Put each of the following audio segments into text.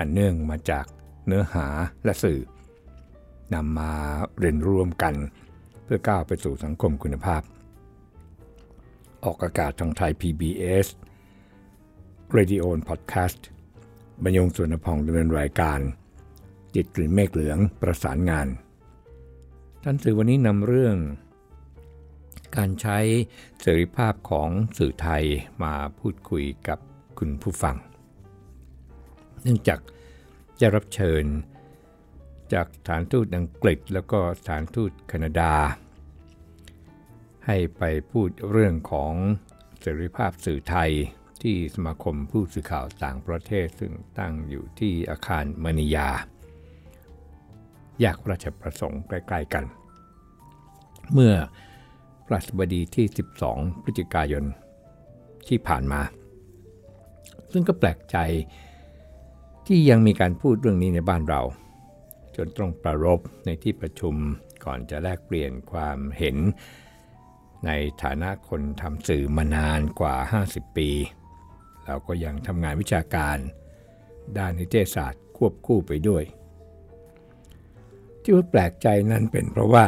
อันเนื่องมาจากเนื้อหาและสื่อนำมาเรียนร่วมกัน เพื่อก้าวไปสู่สังคมคุณภาพ ออกอากาศทางไทย PBS Radio Podcast บรรยงสุวรรณพองดำเนินรายการ จิตกลิ่นเมฆเหลืองประสานงาน ท่านสื่อวันนี้นำเรื่อง การใช้เสรีภาพของสื่อไทยมาพูดคุยกับคุณผู้ฟัง เนื่องจากจะรับเชิญ จากสถานทูตอังกฤษแล้วก็สถานทูตแคนาดา ให้ไปพูดเรื่องของเสรีภาพสื่อไทยที่สมาคมผู้สื่อข่าวต่างประเทศซึ่งตั้งอยู่ที่อาคารมณียาแยากราชประสงค์ใกล้ๆกัน เมื่อพระสบดีที่ 12 พฤศจิกายนที่ผ่านมา ซึ่งก็แปลกใจ ที่ยังมีการพูดเรื่องนี้ในบ้านเรา จนต้องประรบในที่ประชุมก่อนจะแลกเปลี่ยนความเห็น ในฐานะคนทำสื่อมานานกว่า 50 ปีแล้วก็ยังทำงานวิชาการ ด้านนิเทศศาสตร์ควบคู่ไปด้วย ที่ว่าแปลกใจนั้นเป็นเพราะว่า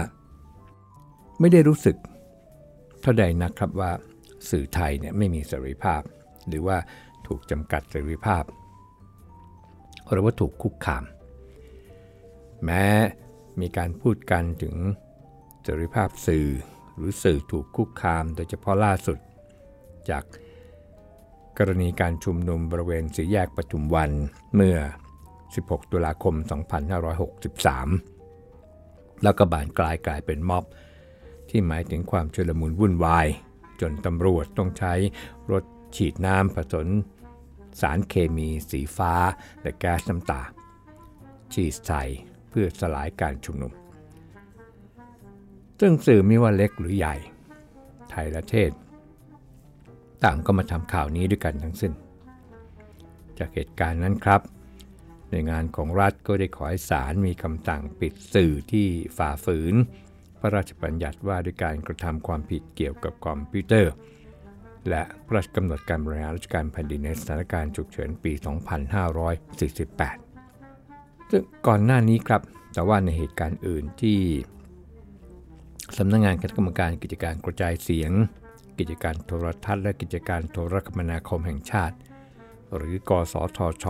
ไม่ได้รู้สึกเท่าใดนะครับว่าสื่อไทยเนี่ยไม่มีเสรีภาพ หรือว่าถูกจำกัดเสรีภาพ หรือว่าถูกคุกคาม แม้มีการพูดกันถึงเสรีภาพสื่อหรือสื่อถูกคุกคาม โดยเฉพาะล่าสุด จากกรณีการชุมนุมบริเวณสีแยกปทุมวันเมื่อ 16 ตุลาคม 2563 แล้วก็บานกลายกลายเป็นม็อบ ที่หมายถึงความชุลมุนวุ่นวาย จนตำรวจต้องใช้รถฉีดน้ำผสม สารเคมีสีฟ้า และแก๊สน้ำตา ฉีดใส่เพื่อสลายการชุมนุม ซึ่งสื่อไม่ว่าเล็กหรือใหญ่ ไทยและเทศ ต่างก็มาทำข่าวนี้ด้วยกันทั้งสิ้น จากเหตุการณ์นั้นครับหน่วยงานของรัฐก็ได้ขอให้ศาลมีคำสั่งปิดสื่อที่ฝ่าฝืน พระราชบัญญัติว่าด้วยการกระทำความผิดเกี่ยวกับคอมพิวเตอร์ และพระราชกำหนดการบริหารราชการแผ่นดินในสถานการณ์ฉุกเฉินปี 2548 ซึ่งก่อนหน้านี้ครับ แต่ว่าในเหตุการณ์อื่นที่สำนักงงานคณะกรรมการกิจการกระจายเสียง กิจการโทรทัศน์และกิจการโทรคมนาคมแห่งชาติ หรือกสทช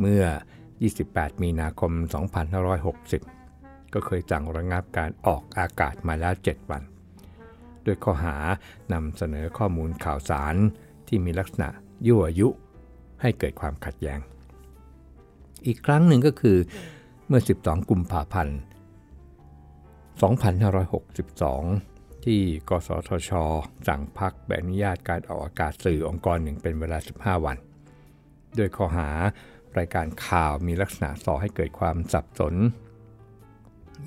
เมื่อ 28 มีนาคม 2560 ก็เคยสั่งระงับการออกอากาศมาแล้ว 7 วัน ด้วยข้อหานำเสนอข้อมูลข่าวสารที่มีลักษณะยั่วยุ ให้เกิดความขัดแย้ง อีกครั้งหนึ่งก็คือเมื่อ 12 กุมภาพันธ์ 2562 ที่กสทช สั่งพักใบอนุญาตการออกอากาศสื่อองค์กรหนึ่งเป็นเวลา 15 วัน โดยข้อหารายการข่าวมีลักษณะส่อให้เกิดความสับสน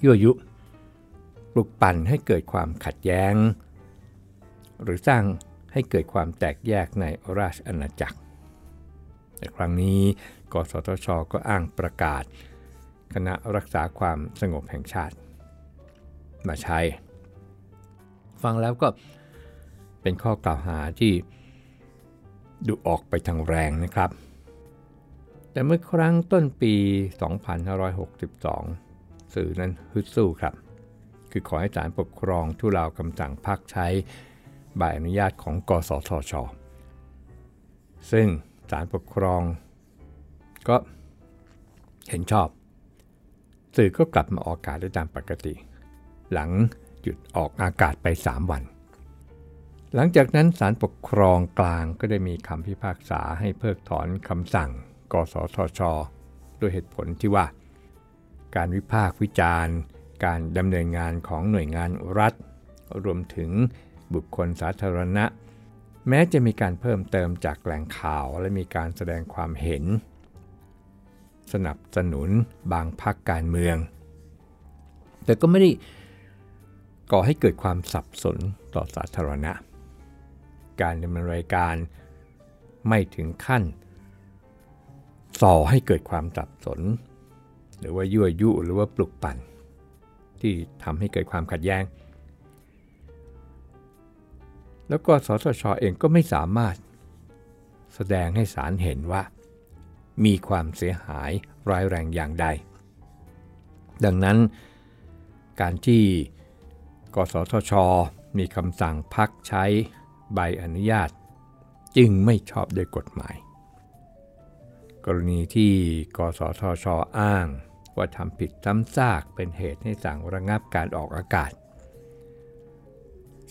ยั่วยุปลุกปั่นให้เกิดความขัดแย้ง หรือสร้างให้เกิดความแตกแยกในราชอาณาจักร แต่ครั้งนี้กสทช ก็อ้างประกาศ คณะรักษาความสงบแห่งชาติ มาใช้ ฟังแล้วก็เป็นข้อกล่าวหาที่ดูออกไปทางแรงนะครับ แต่เมื่อครั้งต้นปี 2562 สื่อนั้นฮึดสู้ครับ คือขอให้ศาลปกครองทุเลาคำสั่งพักใช้ ใบอนุญาตของกสทช ซึ่งศาลปกครองก็เห็นชอบ สื่อก็กลับมาออกอากาศได้ตามปกติ หลังหยุดออกอากาศไป 3 วัน หลังจากนั้นศาลปกครองกลางก็ได้มีคำพิพากษาให้เพิกถอนคำสั่ง กสทช ด้วยเหตุผลที่ว่า การวิพากษ์วิจารณ์ การดำเนินงานของหน่วยงานรัฐ รวมถึง บุคคลสาธารณะ แม้จะมีการเพิ่มเติมจากแหล่งข่าวและมีการแสดงความเห็น สนับสนุนบางพรรคการเมือง แต่ก็ไม่ได้ก่อให้เกิดความสับสนต่อสาธารณะ การดำเนินรายการไม่ถึงขั้นส่อให้เกิดความสับสน หรือว่ายั่วยุหรือว่าปลุกปั่น ที่ทำให้เกิดความขัดแย้ง แล้วก็สสชอเองก็ไม่สามารถ แสดงให้ศาลเห็นว่า มีความเสียหายร้ายแรงอย่างใด ดังนั้น การที่กสทช มีคำสั่งพักใช้ใบอนุญาต จึงไม่ชอบด้วยกฎหมาย กรณีที่กสทช อ้างว่าทำผิดซ้ำซากเป็นเหตุให้สั่งระงับการออกอากาศ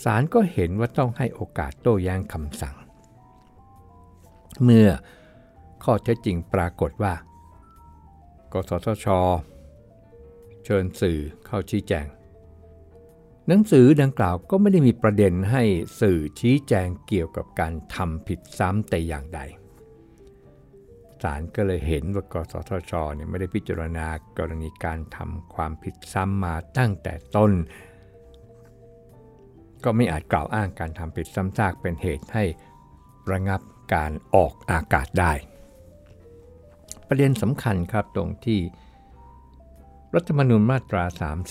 ศาลก็เห็นว่าต้องให้โอกาสโต้แย้งคำสั่ง เมื่อข้อเท็จจริงปรากฏว่า กสทช เชิญสื่อเข้าชี้แจง หนังสือดังกล่าวก็ไม่ได้มีประเด็นให้สื่อชี้แจงเกี่ยวกับการทำผิดซ้ำแต่อย่างใดศาลก็เลยเห็นว่ากสทชเนี่ยไม่ได้พิจารณากรณีการทำความผิดซ้ำมาตั้งแต่ต้น ก็ไม่อาจกล่าวอ้างการทำผิดซ้ำซากเป็นเหตุให้ระงับการออกอากาศได้ ประเด็นสำคัญครับตรงที่ รัฐธรรมนูญมาตรา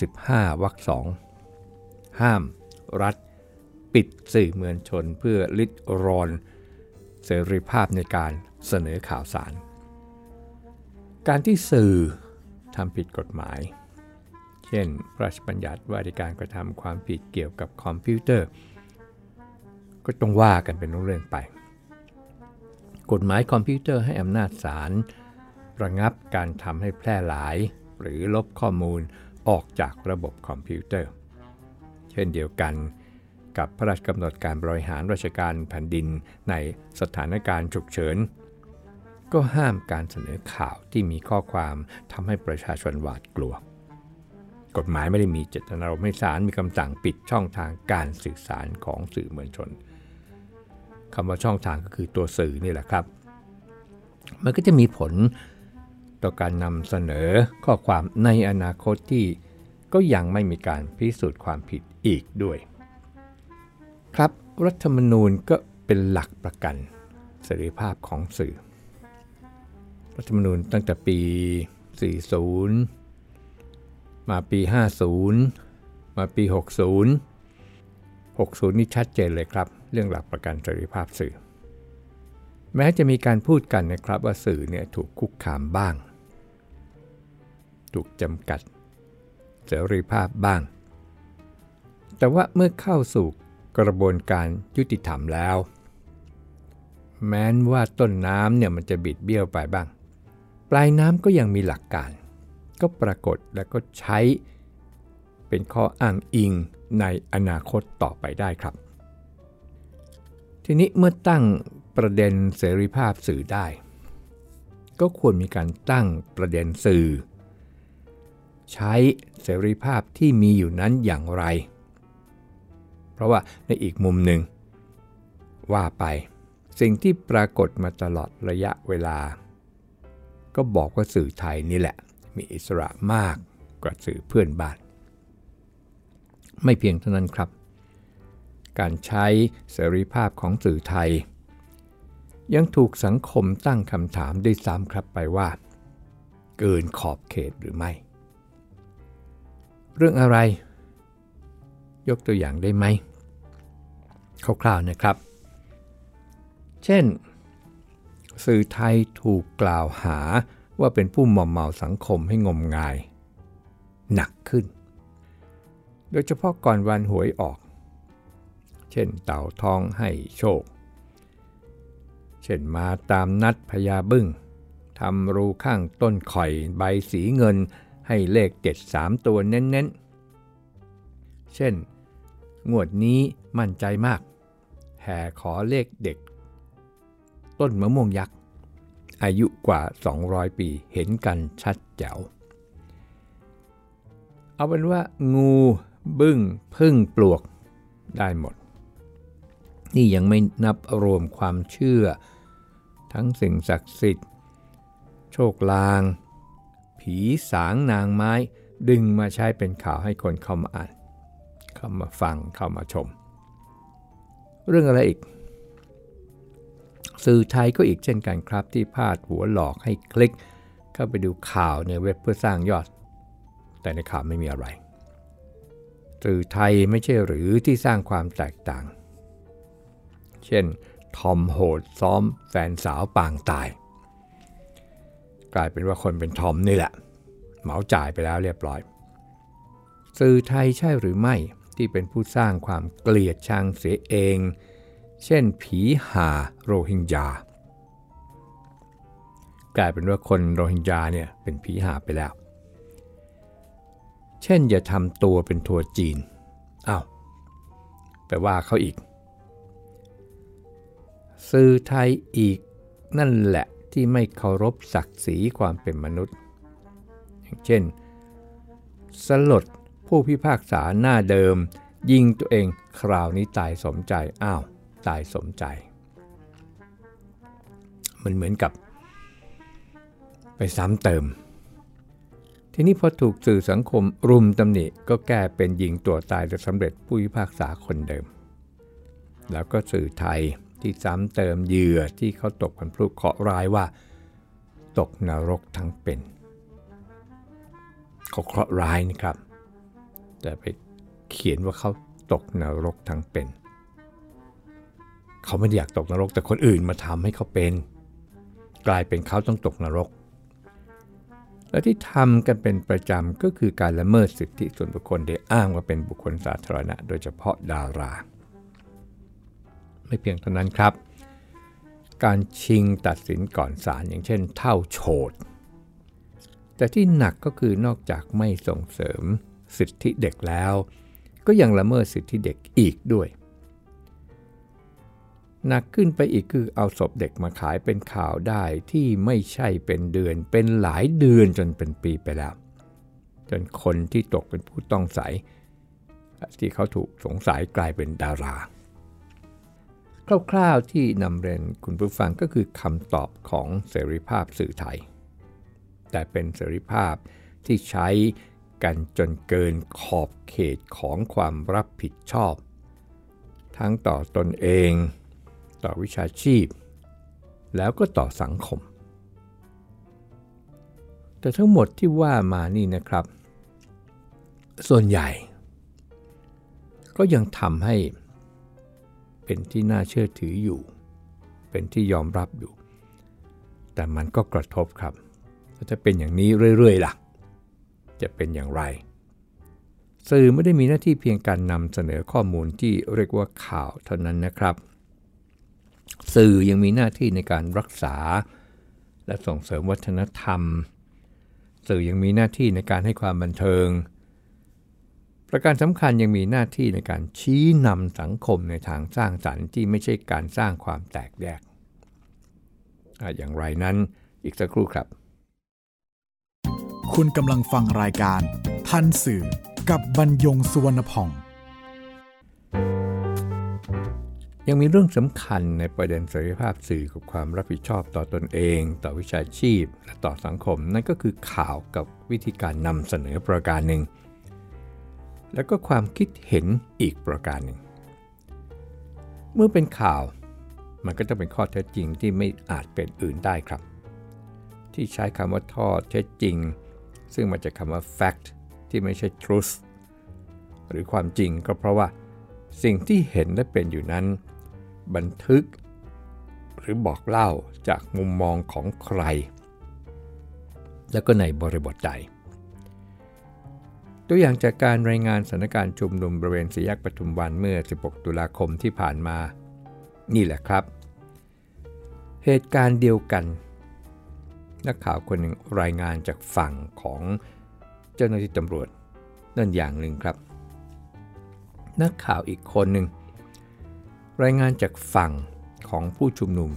35 วรรคสองห้าม รัฐ ปิดสื่อมวลชนเพื่อลิดรอน เสรีภาพในการเสนอข่าวสาร การที่สื่อทำผิดกฎหมาย ช่น พระราชบัญญัติว่าด้วยการกระทำความผิดเกี่ยวกับคอมพิวเตอร์ ก็ต้องว่ากันเป็นเรื่องไป กฎหมายคอมพิวเตอร์ให้อำนาจศาลระงับการทำให้แพร่หลาย หรือลบข้อมูลออกจากระบบคอมพิวเตอร์ เช่นเดียวกันกับพระราชกำหนดการบริหารราชการแผ่นดินในสถานการณ์ฉุกเฉิน ก็ห้ามการเสนอข่าวที่มีข้อความทำให้ประชาชนหวาดกลัว กฎหมายไม่ได้มีเจตนารมณ์ให้ศาลมีคำสั่งปิดช่องทางการสื่อสารของสื่อมวลชนคำว่าช่องทางก็คือตัวสื่อนี่แหละครับ มันก็จะมีผลต่อการนำเสนอข้อความในอนาคตที่ก็ยังไม่มีการพิสูจน์ความผิดอีกด้วย ครับรัฐธรรมนูญก็เป็นหลักประกันเสรีภาพของสื่อ รัฐธรรมนูญตั้งแต่ปี 40 มาปี 50 มาปี 60 60 นี่ชัดเจนเลยครับ เรื่องหลักประกันเสรีภาพสื่อ แม้จะมีการพูดกันนะครับว่าสื่อเนี่ยถูกคุกคามบ้าง ถูกจำกัดเสรีภาพบ้าง แต่ว่าเมื่อเข้าสู่กระบวนการยุติธรรมแล้ว แม้นว่าต้นน้ำเนี่ยมันจะบิดเบี้ยวไปบ้าง ปลายน้ำก็ยังมีหลักการ ก็ปรากฏและก็ใช้เป็นข้ออ้างอิงในอนาคตต่อไปได้ครับ ทีนี้เมื่อตั้งประเด็นเสรีภาพสื่อได้ ก็ควรมีการตั้งประเด็นสื่อ ใช้เสรีภาพที่มีอยู่นั้นอย่างไร เพราะว่าในอีกมุมหนึ่ง ว่าไปสิ่งที่ปรากฏมาตลอดระยะเวลา ก็บอกว่าสื่อไทยนี่แหละ มีอิสระมากกว่าสื่อเพื่อนบ้าน ไม่เพียงเท่านั้นครับ การใช้เสรีภาพของสื่อไทย ยังถูกสังคมตั้งคำถามด้วยซ้ำครับไปว่า เกินขอบเขตหรือไม่ เรื่องอะไร ยกตัวอย่างได้ไหมคร่าวๆนะครับ เช่น สื่อไทยถูกกล่าวหา ว่าเป็นผู้มอมเมาสังคมให้งมงาย หนักขึ้น โดยเฉพาะก่อนวันหวยออก เช่นเต่าทองให้โชค เช่นมาตามนัดพญาบึ้งทำรูข้างต้นข่อยใบสีเงินให้เลขเจ็ดสามตัวเน้นๆ เช่น งวดนี้มั่นใจมาก แห่ขอเลขเด็ก ต้นมะม่วงยักษ์ อายุกว่า 200 ปีเห็นกันชัดแจ๋ว เอาเป็นว่างูบึ้งพึ่งปลวกได้หมด นี่ยังไม่นับรวมความเชื่อ ทั้งสิ่งศักดิ์สิทธิ์ โชคลาง ผีสางนางไม้ดึงมาใช้เป็นข่าวให้คนเข้ามาอ่าน เข้ามาฟังเข้ามาชม เรื่องอะไรอีก สื่อไทยก็อีกเช่นกันครับที่พาดหัวหลอกให้คลิก เข้าไปดูข่าวในเว็บเพื่อสร้างยอด แต่ในข่าวไม่มีอะไร สื่อไทยไม่ใช่หรือที่สร้างความแตกต่าง เช่นทอมโหดซ้อมแฟนสาวปางตาย กลายเป็นว่าคนเป็นทอมนี่แหละ เหมาจ่ายไปแล้วเรียบร้อย สื่อไทยใช่หรือไม่ที่เป็นผู้สร้างความเกลียดชังเสียเอง เช่นผีหาโรฮิงญากลายเป็นว่าคนโรฮิงญาเนี่ยเป็นผีหาไปแล้ว เช่นอย่าทำตัวเป็นทัวจีนอา้าวไปว่าเขาอีก สื่อไทยอีกนั่นแหละที่ไม่เคารพศักดิ์ศรีความเป็นมนุษย์ อย่างเช่น สลดผู้พิพากษาหน้าเดิม ยิงตัวเองคราวนี้ตายสมใจ อ้าว ตายสมใจ มันเหมือนกับ ไปซ้ำเติม ทีนี้พอถูกสื่อสังคมรุมตำหนิก็แก้เป็นยิงตัวตายจะสำเร็จผู้พิพากษาคนเดิม แล้วก็สื่อไทยที่ซ้ำเติมเหยื่อที่เขาตกเป็นผู้เคาะร้ายว่า ตกนรกทั้งเป็นเขาเคราะห์ร้ายนะครับ แต่ไปเขียนว่าเขาตกนรกทั้งเป็น เขาไม่ได้อยากตกนรกแต่คนอื่นมาทำให้เขาเป็น กลายเป็นเขาต้องตกนรก และที่ทำกันเป็นประจำก็คือการละเมิดสิทธิส่วนบุคคลโดยอ้างว่าเป็นบุคคลสาธารณะ โดยเฉพาะดารา ไม่เพียงเท่านั้นครับ การชิงตัดสินก่อนศาลอย่างเช่น เท่าโฉดแต่ที่หนักก็คือนอกจากไม่ส่งเสริมสิทธิเด็กแล้ว ก็ยังละเมิดสิทธิเด็กอีกด้วย หนักขึ้นไปอีกคือเอาศพเด็กมาขายเป็นข่าวได้ที่ไม่ใช่เป็นเดือน เป็นหลายเดือนจนเป็นปีไปแล้ว จนคนที่ตกเป็นผู้ต้องใสที่เขาถูกสงสัยกลายเป็นดาราคร่าวๆที่นำเรียนคุณผู้ฟังก็คือคำตอบของเสรีภาพสื่อไทย แต่เป็นเสรีภาพที่ใช้กันจนเกินขอบเขตของความรับผิดชอบ ทั้งต่อตนเอง ต่อวิชาชีพ แล้วก็ต่อสังคม แต่ทั้งหมดที่ว่ามานี่นะครับ ส่วนใหญ่ ก็ยังทำให้เป็นที่น่าเชื่อถืออยู่ เป็นที่ยอมรับอยู่ แต่มันก็กระทบครับจะเป็นอย่างนี้เรื่อยๆล่ะ จะเป็นอย่างไร สื่อไม่ได้มีหน้าที่เพียงการนำเสนอข้อมูลที่เรียกว่าข่าวเท่านั้นนะครับ สื่อยังมีหน้าที่ในการรักษา และส่งเสริมวัฒนธรรม สื่อยังมีหน้าที่ในการให้ความบันเทิง ประการสำคัญยังมีหน้าที่ในการชี้นำสังคมในทางสร้างสรรค์ที่ไม่ใช่การสร้างความแตกแยกอย่างไรนั้นอีกสักครู่ครับ คุณกำลังฟังรายการทันสื่อกับบรรยงสุวรรณพ่อง ยังมีเรื่องสำคัญในประเด็นเสรีภาพสื่อกับความรับผิดชอบต่อตอนเอง ต่อวิชาชีพ และต่อสังคม นั่นก็คือข่าวกับวิธีการนำเสนอประการหนึ่ง แล้วก็ความคิดเห็นอีกประการหนึ่ง เมื่อเป็นข่าว มันก็จะเป็นข้อเท็จจริงที่ไม่อาจเป็นอื่นได้ครับ ที่ใช้คำว่าข้อเท็จจริง ซึ่งมาจากคำว่า fact ที่ไม่ใช่ truth หรือความจริงก็เพราะว่าสิ่งที่เห็นและเป็นอยู่นั้น บันทึก หรือบอกเล่าจากมุมมองของใคร แล้วก็ในบริบทใด ตัวอย่างจากการรายงานสถานการณ์ชุมนุมบริเวณสี่แยกปทุมวันเมื่อ 16 ตุลาคมที่ผ่านมา นี่แหละครับ เหตุการณ์เดียวกัน นักข่าวคนหนึ่งรายงานจากฝั่งของเจ้าหน้าที่ตำรวจนั่นอย่างหนึ่งครับ นักข่าวอีกคนหนึ่ง รายงานจากฝั่งของผู้ชุมนุม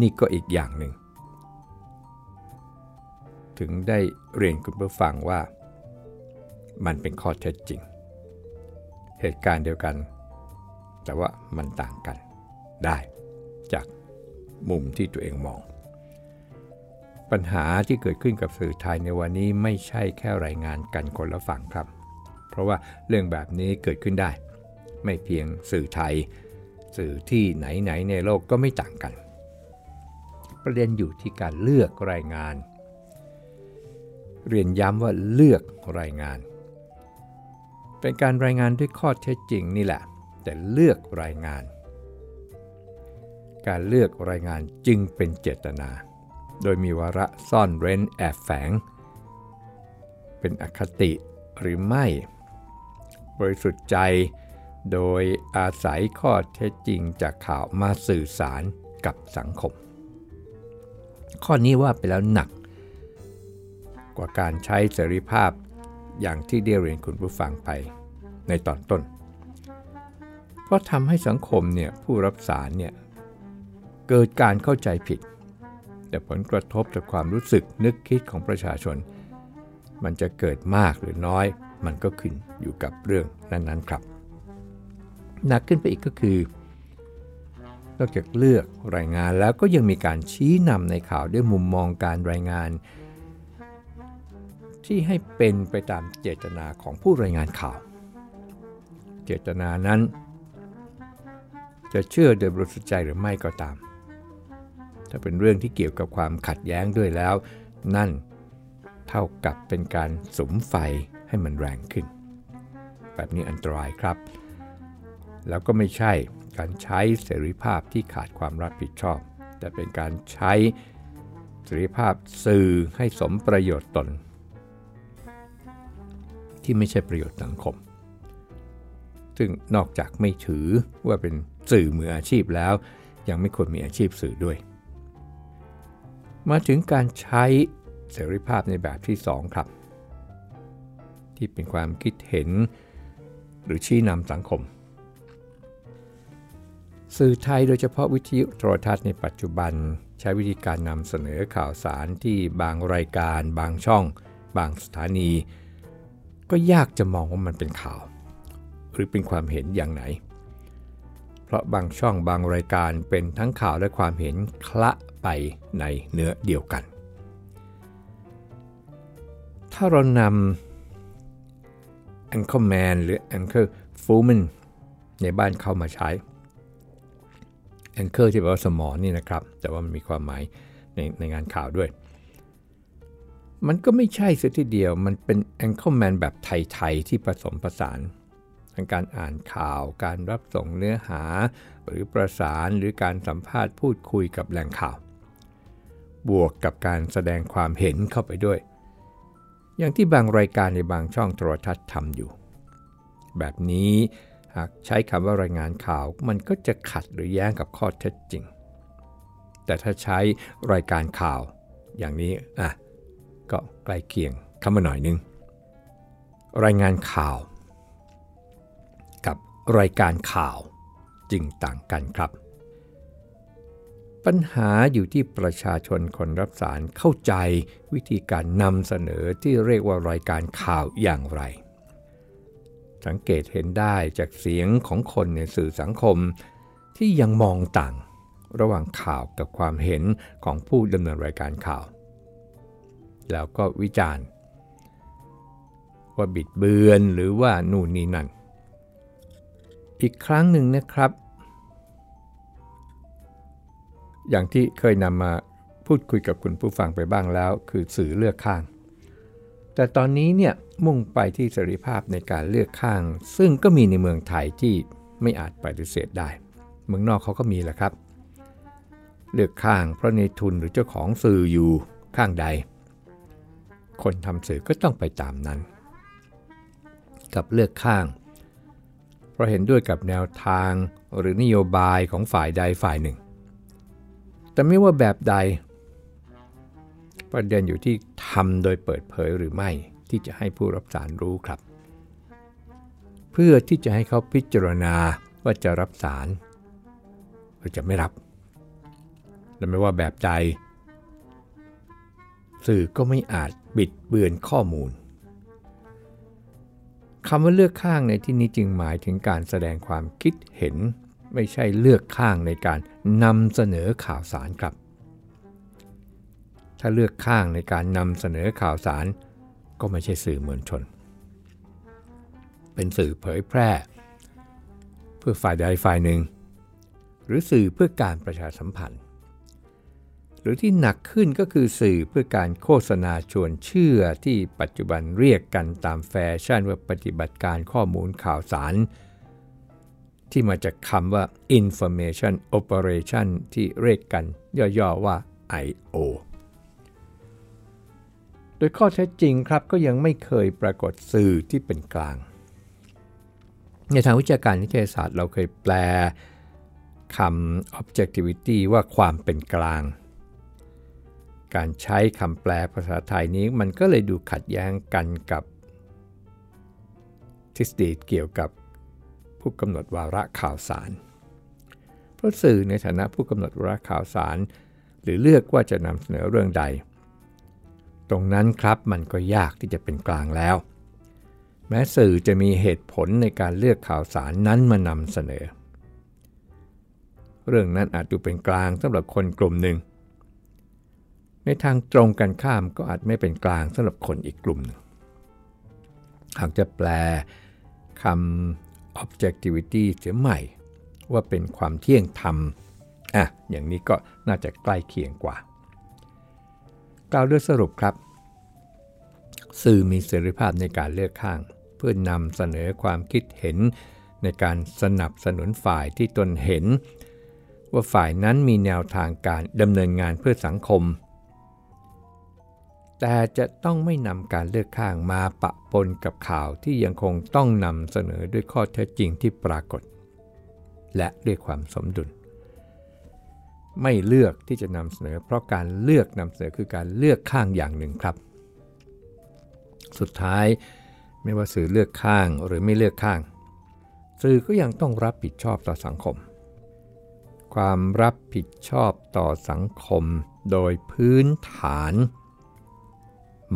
นี่ก็อีกอย่างหนึ่ง ถึงได้เรียนคุณผู้ฟังว่า มันเป็นข้อเท็จจริง เหตุการณ์เดียวกัน แต่ว่ามันต่างกันได้จากมุมที่ตัวเองมอง ปัญหาที่เกิดขึ้นกับสื่อไทยในวันนี้ไม่ใช่แค่รายงานกันคนละฝั่งครับ เพราะว่าเรื่องแบบนี้เกิดขึ้นได้ ไม่เพียงสื่อไทย สื่อที่ไหนๆในโลกก็ไม่ต่างกัน ประเด็นอยู่ที่การเลือกรายงาน เรียนย้ำว่าเลือกรายงาน เป็นการรายงานด้วยข้อเท็จจริงนี่แหละ แต่เลือกรายงาน การเลือกรายงานจึงเป็นเจตนา โดยมีวาระซ่อนเร้นแอบแฝง เป็นอคติหรือไม่ บริสุทธิ์ใจ โดยอาศัยข้อเท็จจริงจากข่าวมาสื่อสารกับสังคม ข้อนี้ว่าไปแล้วหนัก กว่าการใช้เสรีภาพอย่างที่ได้เรียนคุณผู้ฟังไปในตอนต้น เพราะทำให้สังคมเนี่ยผู้รับสารเนี่ยเกิดการเข้าใจผิด แต่ผลกระทบจากความรู้สึกนึกคิดของประชาชน มันจะเกิดมากหรือน้อย มันก็ขึ้นอยู่กับเรื่องนั้นๆครับ หนักขึ้นไปอีกก็คือนอกจากเลือกรายงานแล้วก็ยังมีการชี้นำในข่าวด้วยมุมมองการรายงาน ที่ให้เป็นไปตามเจตนาของผู้รายงานข่าว เจตนานั้น จะเชื่อโดยบริสุทธิ์ใจหรือไม่ก็ตาม ถ้าเป็นเรื่องที่เกี่ยวกับความขัดแย้งด้วยแล้ว นั่นเท่ากับเป็นการสมไฟให้มันแรงขึ้น แบบนี้อันตรายครับ แล้วก็ไม่ใช่การใช้เสรีภาพที่ขาดความรับผิดชอบ แต่เป็นการใช้เสรีภาพสื่อให้สมประโยชน์ตน ที่ไม่ใช่ประโยชน์สังคม ซึ่งนอกจากไม่ถือว่าเป็นสื่อมืออาชีพแล้ว ยังไม่ควรมีอาชีพสื่อด้วย มาถึงการใช้เสรีภาพในแบบที่ 2 ครับ ที่เป็นความคิดเห็น หรือชี้นำสังคม สื่อไทยโดยเฉพาะวิทยุโทรทัศน์ในปัจจุบัน ใช้วิธีการนำเสนอข่าวสารที่บางรายการ บางช่อง บางสถานี ก็ยากจะมองว่ามันเป็นข่าว หรือเป็นความเห็นอย่างไหน เพราะบางช่องบางรายการเป็นทั้งข่าวและความเห็นคละไปในเนื้อเดียวกัน ถ้าเรานำ Anchorman หรือ Anchor f u l m a n ในบ้านเข้ามาใช้ Anchor ที่แปลว่าสมอนี่นะครับ แต่ว่ามันมีความหมายในในงานข่าวด้วย มันก็ไม่ใช่เสียทีเดียว มันเป็น Anchorman แบบไทย ๆ ที่ผสมผสานทั้งการอ่านข่าว การรับส่งเนื้อหา หรือประสานหรือการสัมภาษณ์พูดคุยกับแหล่งข่าว บวกกับการแสดงความเห็นเข้าไปด้วย อย่างที่บางรายการในบางช่องโทรทัศน์ทำอยู่ แบบนี้ากใช้คำว่ารายงานข่าว มันก็จะขัดหรือแย้งกับข้อเท็จจริง แต่ถ้าใช้รายการข่าว อย่างนี้อะก็ใกล้เคียงคำมาหน่อยนึง รายงานข่าว กับรายการข่าวจึงต่างกันครับ ปัญหาอยู่ที่ประชาชนคนรับสารเข้าใจวิธีการนำเสนอที่เรียกว่ารายการข่าวอย่างไร สังเกตเห็นได้จากเสียงของคนในสื่อสังคม ที่ยังมองต่างระหว่างข่าวกับความเห็นของผู้ดำเนินรายการข่าว แล้วก็วิจารณ์ ว่าบิดเบือนหรือว่านู่นนี่นั่น อีกครั้งหนึ่งนะครับ อย่างที่เคยนำมาพูดคุยกับคุณผู้ฟังไปบ้างแล้ว คือสื่อเลือกข้าง แต่ตอนนี้เนี่ยมุ่งไปที่เสรีภาพในการเลือกข้าง ซึ่งก็มีในเมืองไทยที่ไม่อาจปฏิเสธได้ เมืองนอกเขาก็มีแหละครับ เลือกข้างเพราะในทุนหรือเจ้าของสื่ออยู่ข้างใด คนทำสื่อก็ต้องไปตามนั้น กับเลือกข้าง เพราะเห็นด้วยกับแนวทางหรือนโยบายของฝ่ายใดฝ่ายหนึ่ง แต่ไม่ว่าแบบใด ประเด็นอยู่ที่ทำโดยเปิดเผยหรือไม่ที่จะให้ผู้รับสารรู้ครับ เพื่อที่จะให้เขาพิจารณาว่าจะรับสารหรือจะไม่รับ และไม่ว่าแบบใดสื่อก็ไม่อาจบิดเบือนข้อมูลคำว่าเลือกข้างในที่นี้จึงหมายถึงการแสดงความคิดเห็น ไม่ใช่เลือกข้างในการนำเสนอข่าวสารครับ ถ้าเลือกข้างในการนำเสนอข่าวสาร ก็ไม่ใช่สื่อมวลชน เป็นสื่อเผยแพร่ เพื่อฝ่ายใดฝ่ายหนึ่ง หรือสื่อเพื่อการประชาสัมพันธ์ หรือที่หนักขึ้นก็คือสื่อเพื่อการโฆษณาชวนเชื่อที่ปัจจุบันเรียกกันตามแฟชั่นว่าปฏิบัติการข้อมูลข่าวสาร ที่มาจากคำว่า information operation ที่เรียกกันย่อๆว่า I.O. โดยข้อเท็จจริงครับก็ยังไม่เคยปรากฏสื่อที่เป็นกลาง ในทางวิชาการนิเทศศาสตร์เราเคยแปลคำ objectivity ว่าความเป็นกลาง การใช้คำแปลภาษาไทยนี้มันก็เลยดูขัดแย้งกันกับทฤษฎีเกี่ยวกับผู้กำหนดวาระข่าวสาร เพราะสื่อในฐานะผู้กำหนดวาระข่าวสาร หรือเลือกว่าจะนำเสนอเรื่องใด ตรงนั้นครับมันก็ยากที่จะเป็นกลางแล้ว แม้สื่อจะมีเหตุผลในการเลือกข่าวสารนั้นมานำเสนอ เรื่องนั้นอาจดูเป็นกลางสำหรับคนกลุ่มหนึ่ง ในทางตรงกันข้ามก็อาจไม่เป็นกลางสำหรับคนอีกกลุ่มหนึ่ง หากจะแปลคำ objectivity เสียใหม่ ว่าเป็นความเที่ยงธรรมอะอย่างนี้ก็น่าจะใกล้เคียงกว่า กล่าวด้วยสรุปครับ สื่อมีเสรีภาพในการเลือกข้าง เพื่อนำเสนอความคิดเห็นในการสนับสนุนฝ่ายที่ตนเห็น ว่าฝ่ายนั้นมีแนวทางการดำเนินงานเพื่อสังคม แต่จะต้องไม่นำการเลือกข้างมาปะปนกับข่าวที่ยังคงต้องนำเสนอด้วยข้อเท็จจริงที่ปรากฏ และด้วยความสมดุล ไม่เลือกที่จะนำเสนอ เพราะการเลือกนำเสนอคือการเลือกข้างอย่างหนึ่งครับ สุดท้ายไม่ว่าสื่อเลือกข้างหรือไม่เลือกข้าง สื่อก็ยังต้องรับผิดชอบต่อสังคม ความรับผิดชอบต่อสังคมโดยพื้นฐาน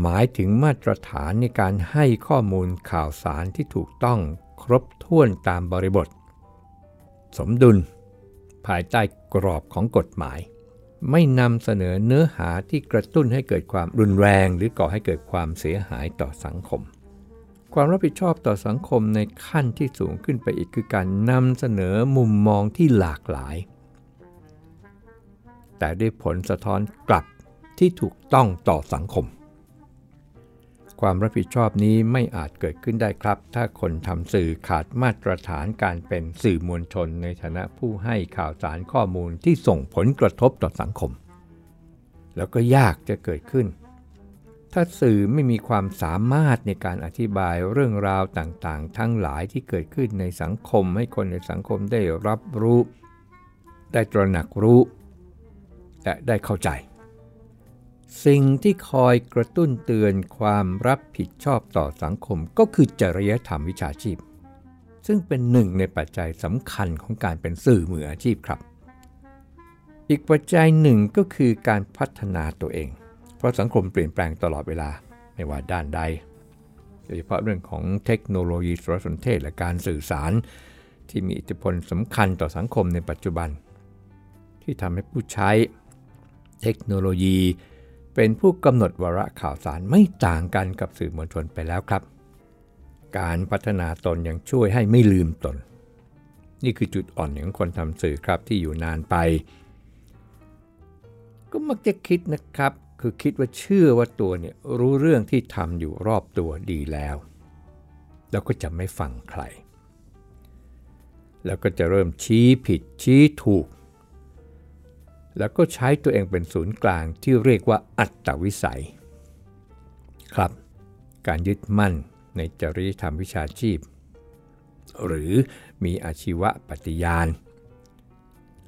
หมายถึงมาตรฐานในการให้ข้อมูลข่าวสารที่ถูกต้องครบถ้วนตามบริบท สมดุล ภายใต้ กรอบของกฎหมาย ไม่นำเสนอเนื้อหาที่กระตุ้นให้เกิดความรุนแรง หรือก่อให้เกิดความเสียหายต่อสังคม ความรับผิดชอบต่อสังคมในขั้นที่สูงขึ้นไปอีกคือการนำเสนอมุมมองที่หลากหลาย แต่ด้วยผลสะท้อนกลับที่ถูกต้องต่อสังคม ความรับผิดชอบนี้ไม่อาจเกิดขึ้นได้ครับ ถ้าคนทำสื่อขาดมาตรฐานการเป็นสื่อมวลชน ในฐานะผู้ให้ข่าวสารข้อมูลที่ส่งผลกระทบต่อสังคม แล้วก็ยากจะเกิดขึ้น ถ้าสื่อไม่มีความสามารถในการอธิบายเรื่องราวต่างๆ ทั้งหลายที่เกิดขึ้นในสังคม ให้คนในสังคมได้รับรู้ ได้ตระหนักรู้ และได้เข้าใจ สิ่งที่คอยกระตุ้นเตือนความรับผิดชอบต่อสังคมก็คือจริยธรรมวิชาชีพ ซึ่งเป็นหนึ่งในปัจจัยสำคัญของการเป็นสื่อมืออาชีพครับ อีกปัจจัยหนึ่งก็คือการพัฒนาตัวเอง เพราะสังคมเปลี่ยนแปลงตลอดเวลาไม่ว่าด้านใดโดยเฉพาะเรื่องของเทคโนโลยีสารสนเทศและการสื่อสาร ที่มีอิทธิพลสำคัญต่อสังคมในปัจจุบัน ที่ทำให้ผู้ใช้เทคโนโลยี เป็นผู้กำหนดวาระข่าวสารไม่ต่างกันกับสื่อมวลชนไปแล้วครับ การพัฒนาตนยังช่วยให้ไม่ลืมตน นี่คือจุดอ่อนของคนทำสื่อครับที่อยู่นานไป ก็มักจะคิดนะครับ คือคิดว่าเชื่อว่าตัวเนี่ยรู้เรื่องที่ทำอยู่รอบตัวดีแล้ว แล้วก็จะไม่ฟังใคร แล้วก็จะเริ่มชี้ผิดชี้ถูก แล้วก็ใช้ตัวเองเป็นศูนย์กลางที่เรียกว่าอัตตวิสัย ครับ การยึดมั่นในจริยธรรมวิชาชีพ หรือมีอาชีวะปฏิญาณ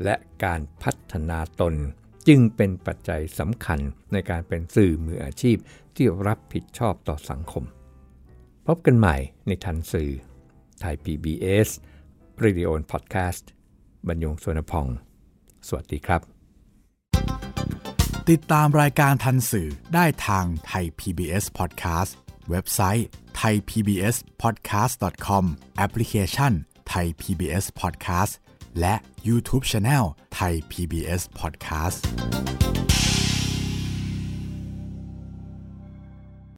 และการพัฒนาตนจึงเป็นปัจจัยสำคัญในการเป็นสื่อมืออาชีพที่รับผิดชอบต่อสังคม พบกันใหม่ในทันสื่อไทย PBS Radio Podcast บรรยงสวนพอง สวัสดีครับ ติดตามรายการทันสื่อได้ทางไทย PBS Podcast เว็บไซต์ thaipbspodcast.com แอปพลิเคชัน Thai PBS Podcast และ YouTube Channel Thai PBS Podcast